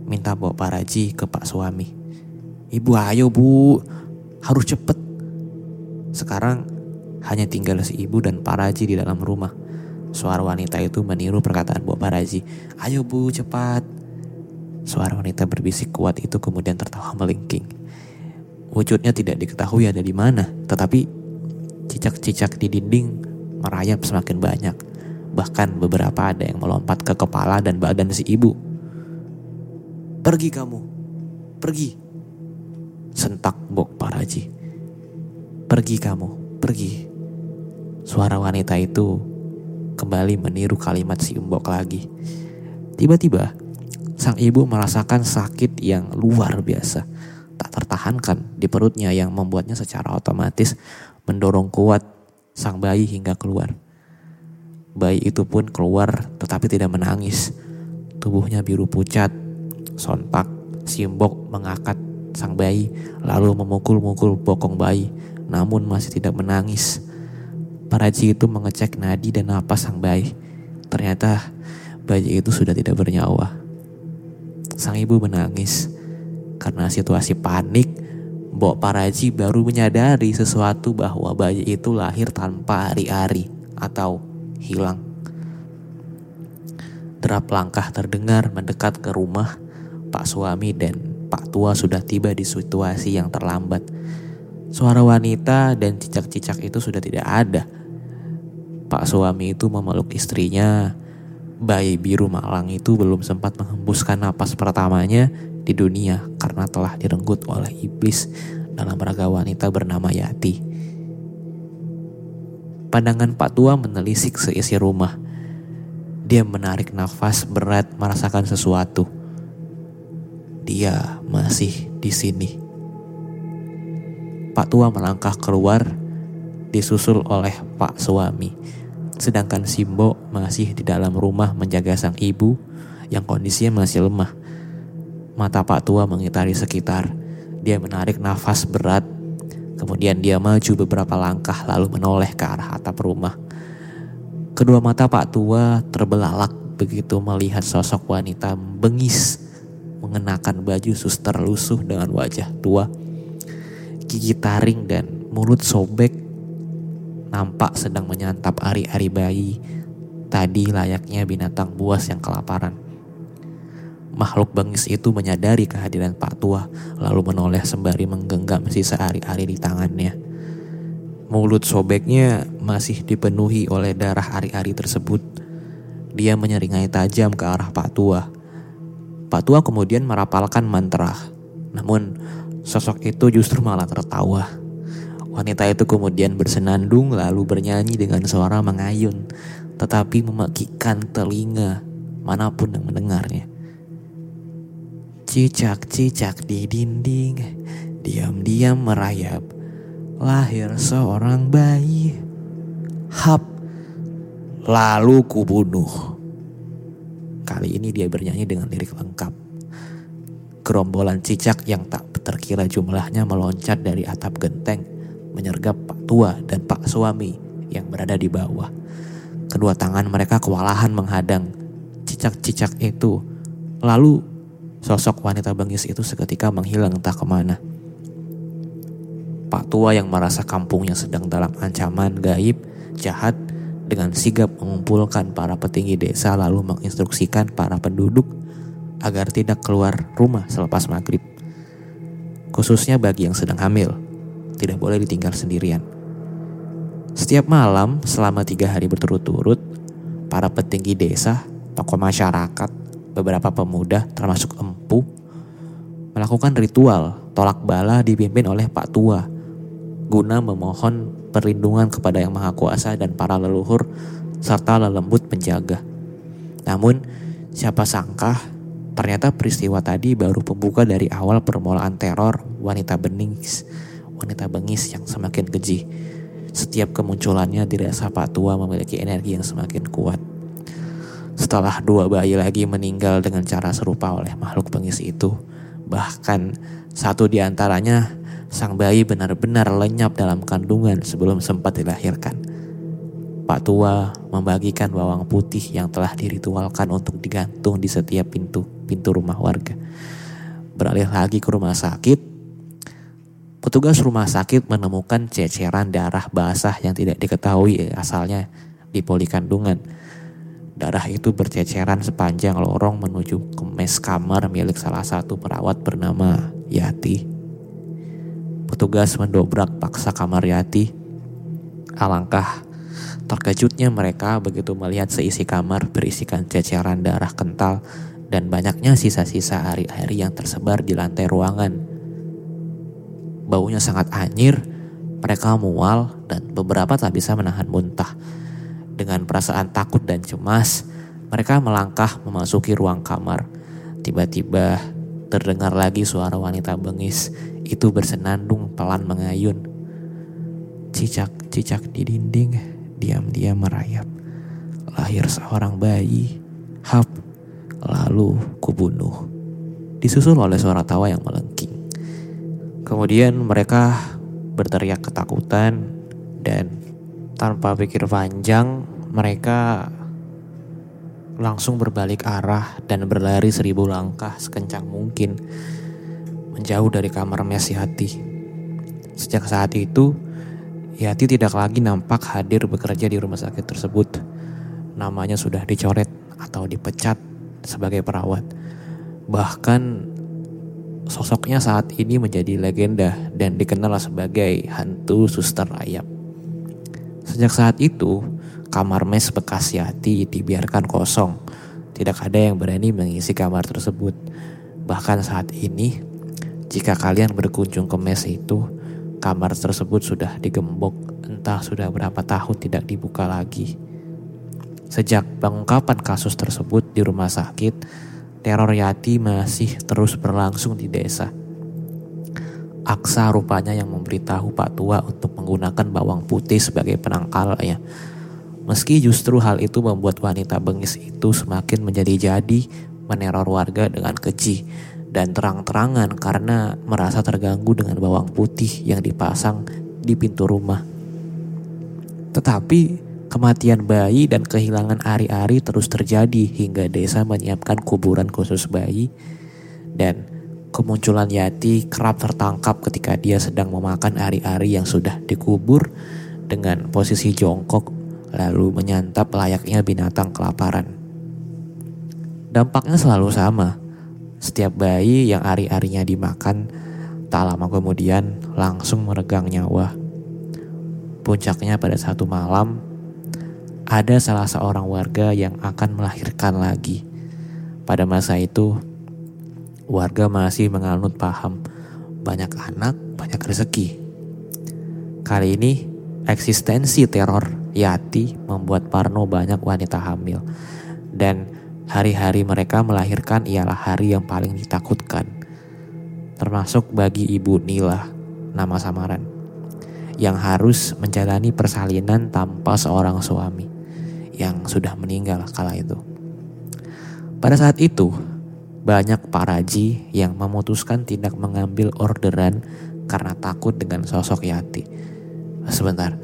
Minta Mbok Paraji ke Pak Suami. Ibu ayo bu, harus cepet. Sekarang hanya tinggal si ibu dan Paraji di dalam rumah. Suara wanita itu meniru perkataan Bu Paraji. Ayo bu cepat. Suara wanita berbisik kuat itu kemudian tertawa melingking. Wujudnya tidak diketahui ada di mana, tetapi cicak-cicak di dinding merayap semakin banyak. Bahkan beberapa ada yang melompat ke kepala dan badan si ibu. Pergi kamu, pergi, Sentak Bok Paraji. Pergi kamu, pergi. Suara wanita itu kembali meniru kalimat si Umbok lagi. Tiba-tiba, sang ibu merasakan sakit yang luar biasa. Tak tertahankan di perutnya yang membuatnya secara otomatis mendorong kuat sang bayi hingga keluar. Bayi itu pun keluar tetapi tidak menangis. Tubuhnya biru pucat. Sontak, Simbok mengangkat sang bayi, lalu memukul-mukul bokong bayi, namun masih tidak menangis. Paraji itu mengecek nadi dan napas sang bayi. Ternyata bayi itu sudah tidak bernyawa. Sang ibu menangis karena situasi panik. Mbok Paraji baru menyadari sesuatu bahwa bayi itu lahir tanpa hari-hari atau hilang. Derap langkah terdengar mendekat ke rumah Pak suami dan Pak tua sudah tiba di situasi yang terlambat. Suara wanita dan cicak-cicak itu sudah tidak ada. Pak suami itu memeluk istrinya. Bayi biru malang itu belum sempat menghembuskan napas pertamanya di dunia karena telah direnggut oleh iblis dalam raga wanita bernama Yati. Pandangan Pak Tua menelisik seisi rumah. Dia menarik nafas berat merasakan sesuatu. Dia masih di sini. Pak Tua melangkah keluar disusul oleh Pak suami sedangkan Simbo masih di dalam rumah menjaga sang ibu yang kondisinya masih lemah. Mata Pak Tua mengitari sekitar. Dia menarik nafas berat, kemudian dia maju beberapa langkah lalu menoleh ke arah atap rumah. Kedua mata Pak Tua terbelalak begitu melihat sosok wanita bengis mengenakan baju suster lusuh dengan wajah tua, gigi taring dan mulut sobek nampak sedang menyantap ari-ari bayi. Tadi layaknya binatang buas yang kelaparan. Makhluk bengis itu menyadari kehadiran Pak Tua, lalu menoleh sembari menggenggam sisa ari-ari di tangannya. Mulut sobeknya masih dipenuhi oleh darah ari-ari tersebut. Dia menyeringai tajam ke arah Pak Tua. Pak Tua kemudian merapalkan mantra. Namun sosok itu justru malah tertawa. Wanita itu kemudian bersenandung lalu bernyanyi dengan suara mengayun, tetapi memakikan telinga mana pun yang mendengarnya. Cicak-cicak di dinding, diam-diam merayap, lahir seorang bayi. Hap, lalu kubunuh. Kali ini dia bernyanyi dengan lirik lengkap. Gerombolan cicak yang tak terkira jumlahnya meloncat dari atap genteng menyergap Pak Tua dan Pak Suami yang berada di bawah. Kedua tangan mereka kewalahan menghadang cicak-cicak itu. Lalu sosok wanita bengis itu seketika menghilang entah ke mana. Pak Tua yang merasa kampungnya sedang dalam ancaman gaib, jahat, dengan sigap mengumpulkan para petinggi desa lalu menginstruksikan para penduduk agar tidak keluar rumah selepas maghrib. Khususnya bagi yang sedang hamil tidak boleh ditinggal sendirian. Setiap malam selama tiga hari berturut-turut, para petinggi desa, tokoh masyarakat, beberapa pemuda termasuk empu, melakukan ritual tolak bala dipimpin oleh Pak Tua, guna memohon perlindungan kepada Yang Maha Kuasa dan para leluhur serta lelembut penjaga. Namun, siapa sangka ternyata peristiwa tadi baru pembuka dari awal permulaan teror wanita bening wanita bengis yang semakin keji. Setiap kemunculannya dirasa Pak Tua memiliki energi yang semakin kuat. Setelah dua bayi lagi meninggal dengan cara serupa oleh makhluk bengis itu, bahkan satu di antaranya sang bayi benar-benar lenyap dalam kandungan sebelum sempat dilahirkan. Pak Tua membagikan bawang putih yang telah diritualkan untuk digantung di setiap pintu pintu rumah warga. Beralih lagi ke rumah sakit, Petugas rumah sakit menemukan ceceran darah basah yang tidak diketahui asalnya di poli kandungan. Darah itu berceceran sepanjang lorong menuju ke mes kamar milik salah satu perawat bernama Yati. Petugas mendobrak paksa kamar Yati. Alangkah terkejutnya mereka begitu melihat seisi kamar berisikan ceceran darah kental dan banyaknya sisa-sisa hari-hari yang tersebar di lantai ruangan baunya sangat anyir, mereka mual dan beberapa tak bisa menahan muntah. Dengan perasaan takut dan cemas, mereka melangkah memasuki ruang kamar. Tiba-tiba terdengar lagi suara wanita bengis itu bersenandung pelan mengayun. Cicak-cicak di dinding diam-diam merayap. Lahir seorang bayi, hap, lalu kubunuh. Disusul oleh suara tawa yang melengking. Kemudian mereka berteriak ketakutan dan Tanpa pikir panjang, mereka langsung berbalik arah dan berlari seribu langkah sekencang mungkin menjauh dari kamar mes Yati. Sejak saat itu, Yati tidak lagi nampak hadir bekerja di rumah sakit tersebut. Namanya sudah dicoret atau dipecat sebagai perawat. Bahkan sosoknya saat ini menjadi legenda dan dikenal sebagai hantu suster ayam. Sejak saat itu, kamar mes bekas Yati dibiarkan kosong. Tidak ada yang berani mengisi kamar tersebut. Bahkan saat ini, jika kalian berkunjung ke mes itu, kamar tersebut sudah digembok, entah sudah berapa tahun tidak dibuka lagi. Sejak pengungkapan kasus tersebut di rumah sakit, teror Yati masih terus berlangsung di desa. Aksa rupanya yang memberitahu Pak Tua untuk menggunakan bawang putih sebagai penangkalnya. Meski justru hal itu membuat wanita bengis itu semakin menjadi-jadi meneror warga dengan keji dan terang-terangan karena merasa terganggu dengan bawang putih yang dipasang di pintu rumah. Tetapi Kematian bayi dan kehilangan ari-ari terus terjadi hingga desa menyiapkan kuburan khusus bayi dan kemunculan Yati kerap tertangkap ketika dia sedang memakan ari-ari yang sudah dikubur dengan posisi jongkok lalu menyantap layaknya binatang kelaparan. Dampaknya selalu sama. Setiap bayi yang ari-arinya dimakan tak lama kemudian langsung meregang nyawa. Puncaknya pada satu malam ada salah seorang warga yang akan melahirkan lagi. Pada masa itu, warga masih menganut paham banyak anak, banyak rezeki. Kali ini, eksistensi teror Yati membuat Parno banyak wanita hamil. Dan hari-hari mereka melahirkan ialah hari yang paling ditakutkan. Termasuk bagi ibu Nila, nama samaran. Yang harus menjalani persalinan tanpa seorang suami yang sudah meninggal kala itu. Pada saat itu, banyak para Raji yang memutuskan tidak mengambil orderan karena takut dengan sosok Yati. Sebentar,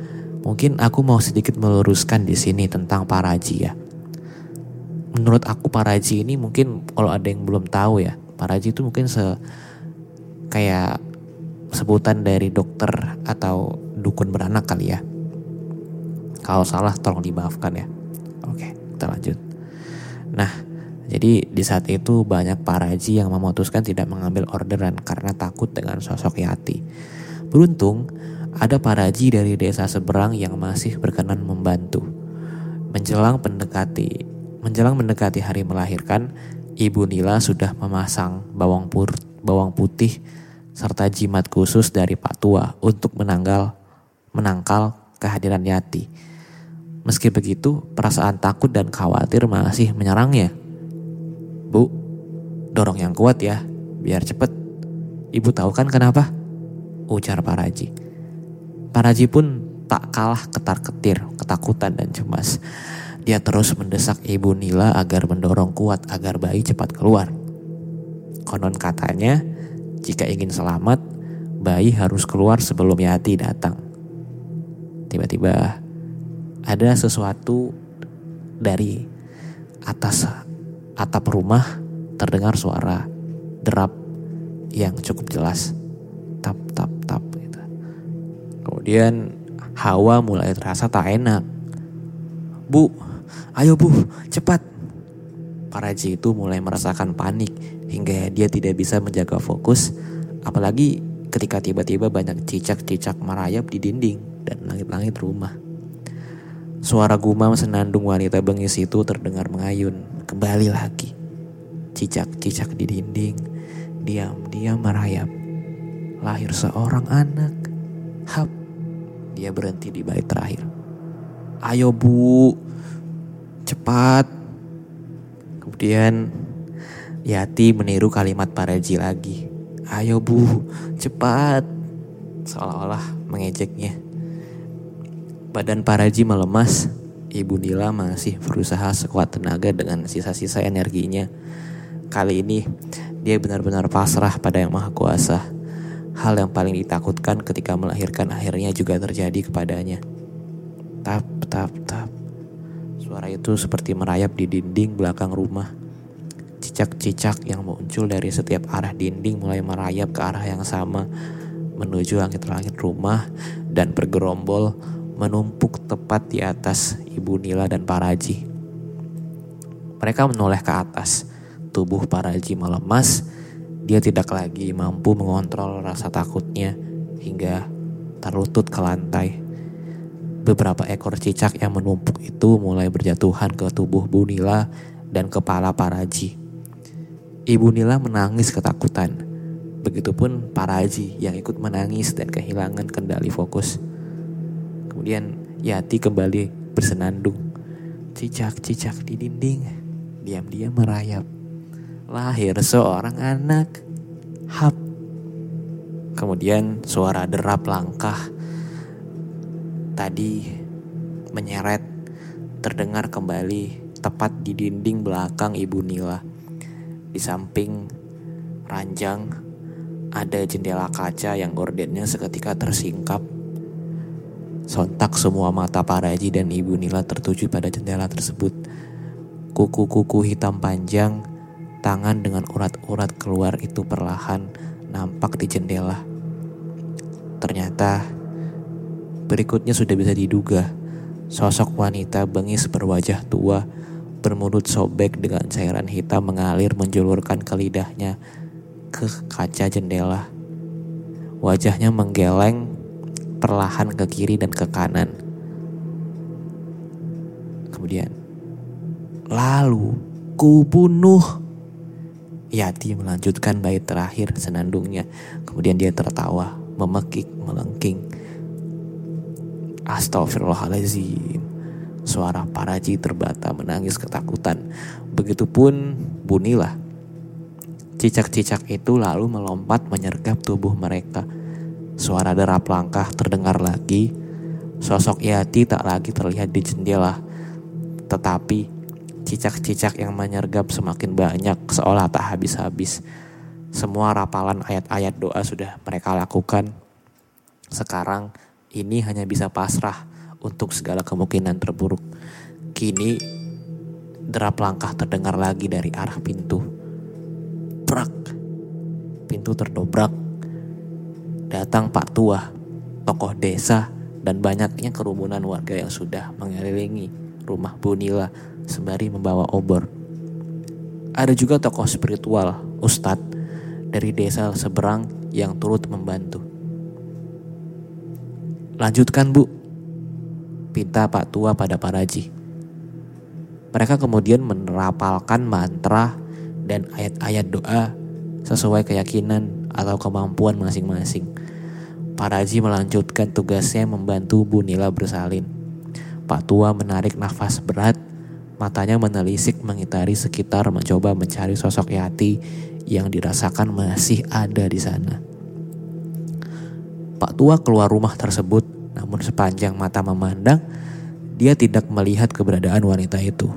mungkin aku mau sedikit meluruskan di sini tentang para Raji ya. Menurut aku para Raji ini mungkin kalau ada yang belum tahu ya, para Raji itu mungkin se kayak sebutan dari dokter atau dukun beranak kali ya. Kalau salah tolong dimaafkan ya. Oke, kita lanjut. Nah, jadi di saat itu banyak para haji yang memutuskan tidak mengambil orderan karena takut dengan sosok Yati. Beruntung, ada para haji dari desa seberang yang masih berkenan membantu. Menjelang mendekati menjelang mendekati hari melahirkan, Ibu Nila sudah memasang bawang pur, bawang putih serta jimat khusus dari Pak Tua untuk menanggal menangkal kehadiran Yati. Meski begitu, perasaan takut dan khawatir masih menyerangnya. Bu, dorong yang kuat ya, biar cepet. Ibu tahu kan kenapa? Ujar Paraji. Paraji pun tak kalah ketar-ketir, ketakutan dan cemas. Dia terus mendesak Ibu Nila agar mendorong kuat agar bayi cepat keluar. Konon katanya, jika ingin selamat, bayi harus keluar sebelum Yati datang. Tiba-tiba ada sesuatu dari atas atap rumah terdengar suara derap yang cukup jelas tap tap tap gitu. Kemudian hawa mulai terasa tak enak. Bu, ayo bu, cepat. Para Paraji itu mulai merasakan panik hingga dia tidak bisa menjaga fokus. Apalagi ketika tiba-tiba banyak cicak-cicak merayap di dinding dan langit-langit rumah. Suara gumam senandung wanita bengis itu terdengar mengayun. Kembali lagi. Cicak-cicak di dinding. Diam-diam merayap. Lahir seorang anak. Hap. Dia berhenti di bait terakhir. Ayo bu. Cepat. Kemudian Yati meniru kalimat Paraji lagi. Ayo bu, cepat. Seolah-olah mengejeknya. Badan Paraji melemas, Ibu Nila masih berusaha sekuat tenaga dengan sisa-sisa energinya. Kali ini, dia benar-benar pasrah pada Yang Maha Kuasa. Hal yang paling ditakutkan ketika melahirkan akhirnya juga terjadi kepadanya. Tap, tap, tap. Suara itu seperti merayap di dinding belakang rumah. Cicak-cicak yang muncul dari setiap arah dinding mulai merayap ke arah yang sama menuju langit-langit rumah dan bergerombol menumpuk tepat di atas Ibu Nila dan Paraji. Mereka menoleh ke atas. Tubuh Paraji melemas. Dia tidak lagi mampu mengontrol rasa takutnya hingga terlutut ke lantai. Beberapa ekor cicak yang menumpuk itu mulai berjatuhan ke tubuh Bu Nila dan kepala Paraji. Ibu Nila menangis ketakutan. Begitupun Paraji yang ikut menangis dan kehilangan kendali fokus. Kemudian Yati kembali bersenandung. Cicak-cicak di dinding diam-diam merayap. Lahir seorang anak. Hap. Kemudian suara derap langkah tadi menyeret terdengar kembali tepat di dinding belakang Ibu Nila. Di samping ranjang ada jendela kaca yang gordennya seketika tersingkap. Sontak semua mata Paraji dan Ibu Nila tertuju pada jendela tersebut. Kuku-kuku hitam panjang, tangan dengan urat-urat keluar itu perlahan nampak di jendela. Ternyata Berikutnya sudah bisa diduga, sosok wanita bengis berwajah tua, bermulut sobek dengan cairan hitam mengalir menjulurkan ke lidahnya ke kaca jendela. Wajahnya menggeleng perlahan ke kiri dan ke kanan. Kemudian, lalu ku bunuh. Yati melanjutkan bait terakhir senandungnya. Kemudian dia tertawa, memekik, melengking. Astagfirullahaladzim. Suara Paraji terbata menangis ketakutan. Begitupun Bunila. Cicak-cicak itu lalu melompat menyergap tubuh mereka. Suara derap langkah terdengar lagi. Sosok Yati tak lagi terlihat di jendela. Tetapi cicak-cicak yang menyergap semakin banyak seolah tak habis-habis. Semua rapalan ayat-ayat doa sudah mereka lakukan. Sekarang ini hanya bisa pasrah untuk segala kemungkinan terburuk. Kini derap langkah terdengar lagi dari arah pintu. Prak. Pintu terdobrak. Datang Pak Tua, tokoh desa, dan banyaknya kerumunan warga yang sudah mengelilingi rumah Bu Nila sembari membawa obor. Ada juga tokoh spiritual, Ustadz, dari desa seberang yang turut membantu. Lanjutkan bu, pinta Pak Tua pada Paraji. Mereka kemudian menerapalkan mantra dan ayat-ayat doa sesuai keyakinan atau kemampuan masing-masing. Paraji melanjutkan tugasnya membantu Bu Nila bersalin. Pak Tua menarik nafas berat, matanya menelisik mengitari sekitar mencoba mencari sosok Yati yang dirasakan masih ada di sana. Pak tua keluar rumah tersebut, namun sepanjang mata memandang, dia tidak melihat keberadaan wanita itu.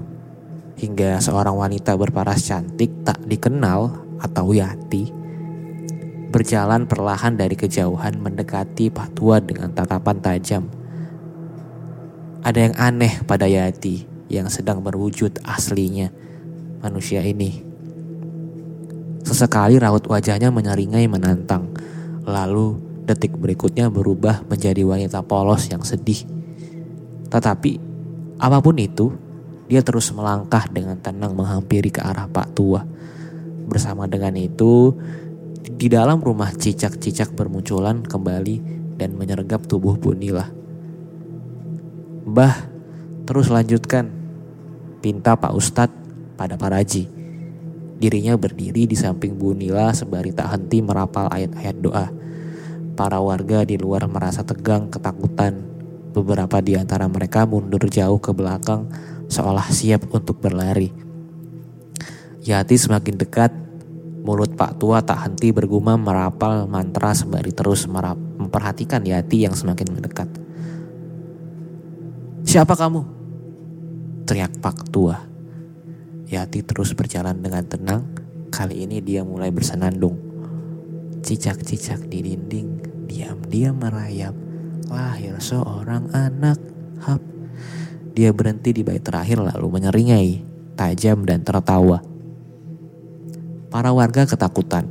Hingga seorang wanita berparas cantik tak dikenal atau Yati berjalan perlahan dari kejauhan mendekati Pak Tua dengan tatapan tajam. Ada yang aneh pada Yati yang sedang berwujud aslinya manusia ini. Sesekali raut wajahnya menyeringai menantang, lalu detik berikutnya berubah menjadi wanita polos yang sedih. Tetapi apa pun itu, dia terus melangkah dengan tenang menghampiri ke arah Pak Tua. Bersama dengan itu, di dalam rumah cicak-cicak bermunculan kembali dan menyergap tubuh Bunila. Bah, terus lanjutkan. Pinta Pak Ustadz pada Paraji. Dirinya berdiri di samping Bunila sembari tak henti merapal ayat-ayat doa. Para warga di luar merasa tegang ketakutan. Beberapa di antara mereka mundur jauh ke belakang seolah siap untuk berlari. Yati semakin dekat, mulut Pak Tua tak henti bergumam merapal mantra sembari terus memperhatikan Yati yang semakin mendekat. Siapa kamu? Teriak Pak Tua. Yati terus berjalan dengan tenang, kali ini dia mulai bersenandung. Cicak-cicak di dinding diam-diam merayap. Lahir seorang anak, hap. Dia berhenti di bait terakhir lalu menyeringai, tajam dan tertawa. Para warga ketakutan.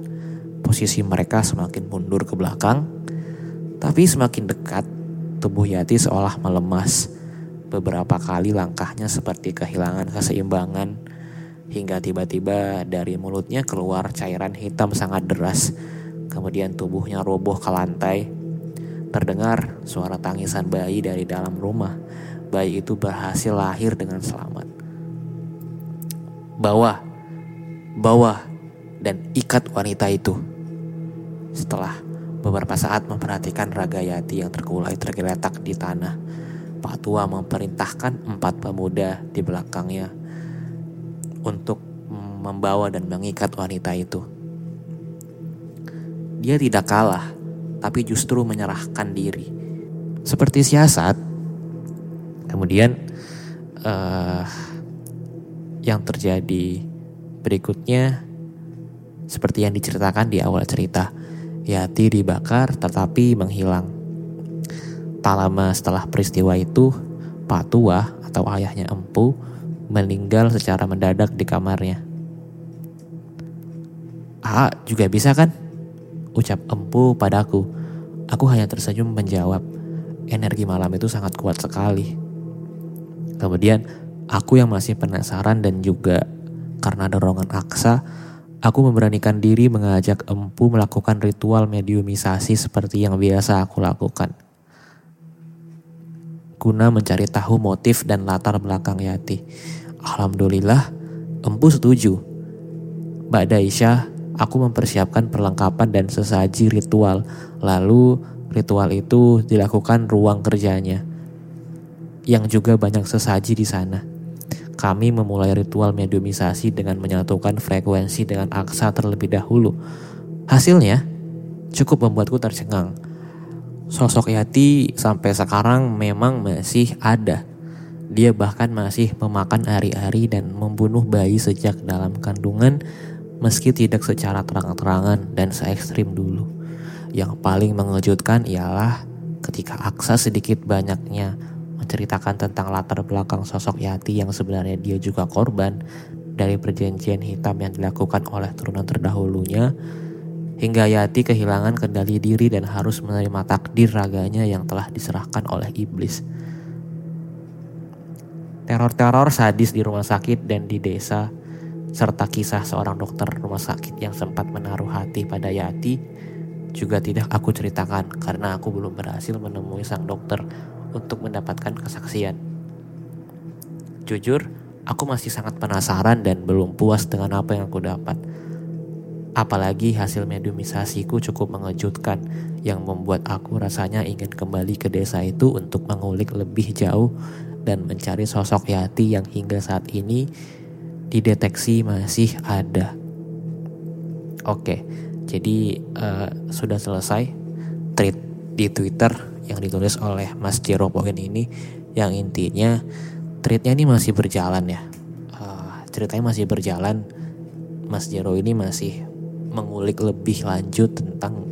Posisi mereka semakin mundur ke belakang, tapi semakin dekat, tubuh Yati seolah melemas. Beberapa kali langkahnya seperti kehilangan keseimbangan, hingga tiba-tiba dari mulutnya keluar cairan hitam sangat deras. Kemudian tubuhnya roboh ke lantai. Terdengar suara tangisan bayi dari dalam rumah. Bayi itu berhasil lahir dengan selamat. Bawah, bawah, dan ikat wanita itu. Setelah beberapa saat memperhatikan Raga Yati yang terkulai tergeletak di tanah, Pak Tua memerintahkan empat pemuda di belakangnya untuk membawa dan mengikat wanita itu. Dia tidak kalah, tapi justru menyerahkan diri. Seperti siasat, kemudian uh, yang terjadi berikutnya seperti yang diceritakan di awal cerita. Yati dibakar tetapi menghilang. Tak lama setelah peristiwa itu, Pak Tua atau ayahnya Empu meninggal secara mendadak di kamarnya. Ah, juga bisa kan? Ucap Empu padaku. Aku hanya tersenyum menjawab. Energi malam itu sangat kuat sekali. Kemudian, aku yang masih penasaran dan juga karena dorongan aksa, Aku memberanikan diri mengajak Empu melakukan ritual mediumisasi seperti yang biasa aku lakukan. Guna mencari tahu motif dan latar belakang Yati. Alhamdulillah, Empu setuju. Mbak Daisha, aku mempersiapkan perlengkapan dan sesaji ritual. Lalu ritual itu dilakukan ruang kerjanya. Yang juga banyak sesaji di sana. Kami memulai ritual mediumisasi dengan menyatukan frekuensi dengan aksa terlebih dahulu. Hasilnya cukup membuatku tercengang. Sosok Yati sampai sekarang memang masih ada. Dia bahkan masih memakan ari-ari dan membunuh bayi sejak dalam kandungan meski tidak secara terang-terangan dan se ekstrim dulu. Yang paling mengejutkan ialah ketika aksa sedikit banyaknya menceritakan tentang latar belakang sosok Yati yang sebenarnya dia juga korban dari perjanjian hitam yang dilakukan oleh turunan terdahulunya hingga Yati kehilangan kendali diri dan harus menerima takdir raganya yang telah diserahkan oleh iblis. Teror-teror sadis di rumah sakit dan di desa serta kisah seorang dokter rumah sakit yang sempat menaruh hati pada Yati juga tidak aku ceritakan karena aku belum berhasil menemui sang dokter untuk mendapatkan kesaksian. Jujur, aku masih sangat penasaran dan belum puas dengan apa yang aku dapat. Apalagi hasil mediumisasiku cukup mengejutkan yang membuat aku rasanya ingin kembali ke desa itu untuk mengulik lebih jauh dan mencari sosok Yati yang hingga saat ini dideteksi masih ada. Oke, jadi uh, sudah selesai tweet di Twitter yang ditulis oleh Mas Jero Poin ini. Yang intinya treatnya ini masih berjalan ya. Uh, ceritanya masih berjalan. Mas Jero ini masih mengulik lebih lanjut tentang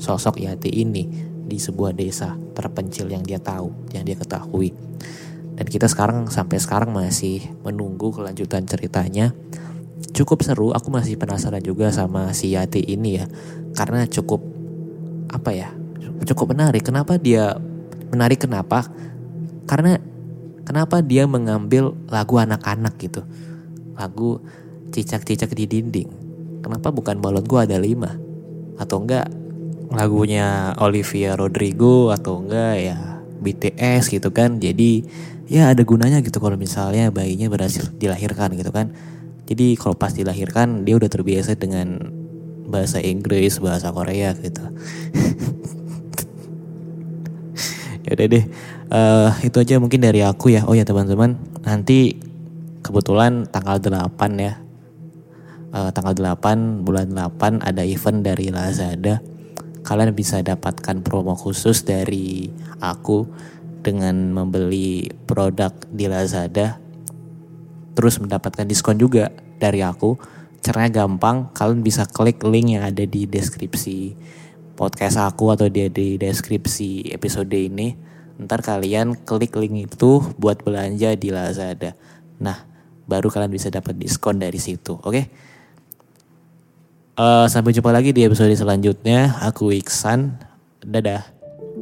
sosok Yati ini di sebuah desa terpencil yang dia tahu yang dia ketahui dan kita sekarang sampai sekarang masih menunggu kelanjutan ceritanya cukup seru aku masih penasaran juga sama si Yati ini ya karena cukup apa ya cukup menarik. Kenapa dia menarik? Kenapa? Karena kenapa dia mengambil lagu anak-anak gitu, lagu cicak-cicak di dinding. Kenapa bukan balon gua ada lima? Atau enggak lagunya Olivia Rodrigo atau enggak ya BTS gitu kan. Jadi ya ada gunanya gitu kalau misalnya bayinya berhasil dilahirkan gitu kan. Jadi kalau pas dilahirkan dia udah terbiasa dengan bahasa Inggris, bahasa Korea gitu. ya udah deh. Uh, itu aja mungkin dari aku ya. Oh ya teman-teman nanti kebetulan tanggal 8 ya. Uh, tanggal 8 bulan 8 ada event dari Lazada. Kalian bisa dapatkan promo khusus dari aku dengan membeli produk di Lazada terus mendapatkan diskon juga dari aku caranya gampang kalian bisa klik link yang ada di deskripsi podcast aku atau dia di deskripsi episode ini Ntar kalian klik link itu buat belanja di Lazada. Nah, baru kalian bisa dapat diskon dari situ, oke? Eh, sampai jumpa lagi di episode selanjutnya. Aku Iksan. Dadah.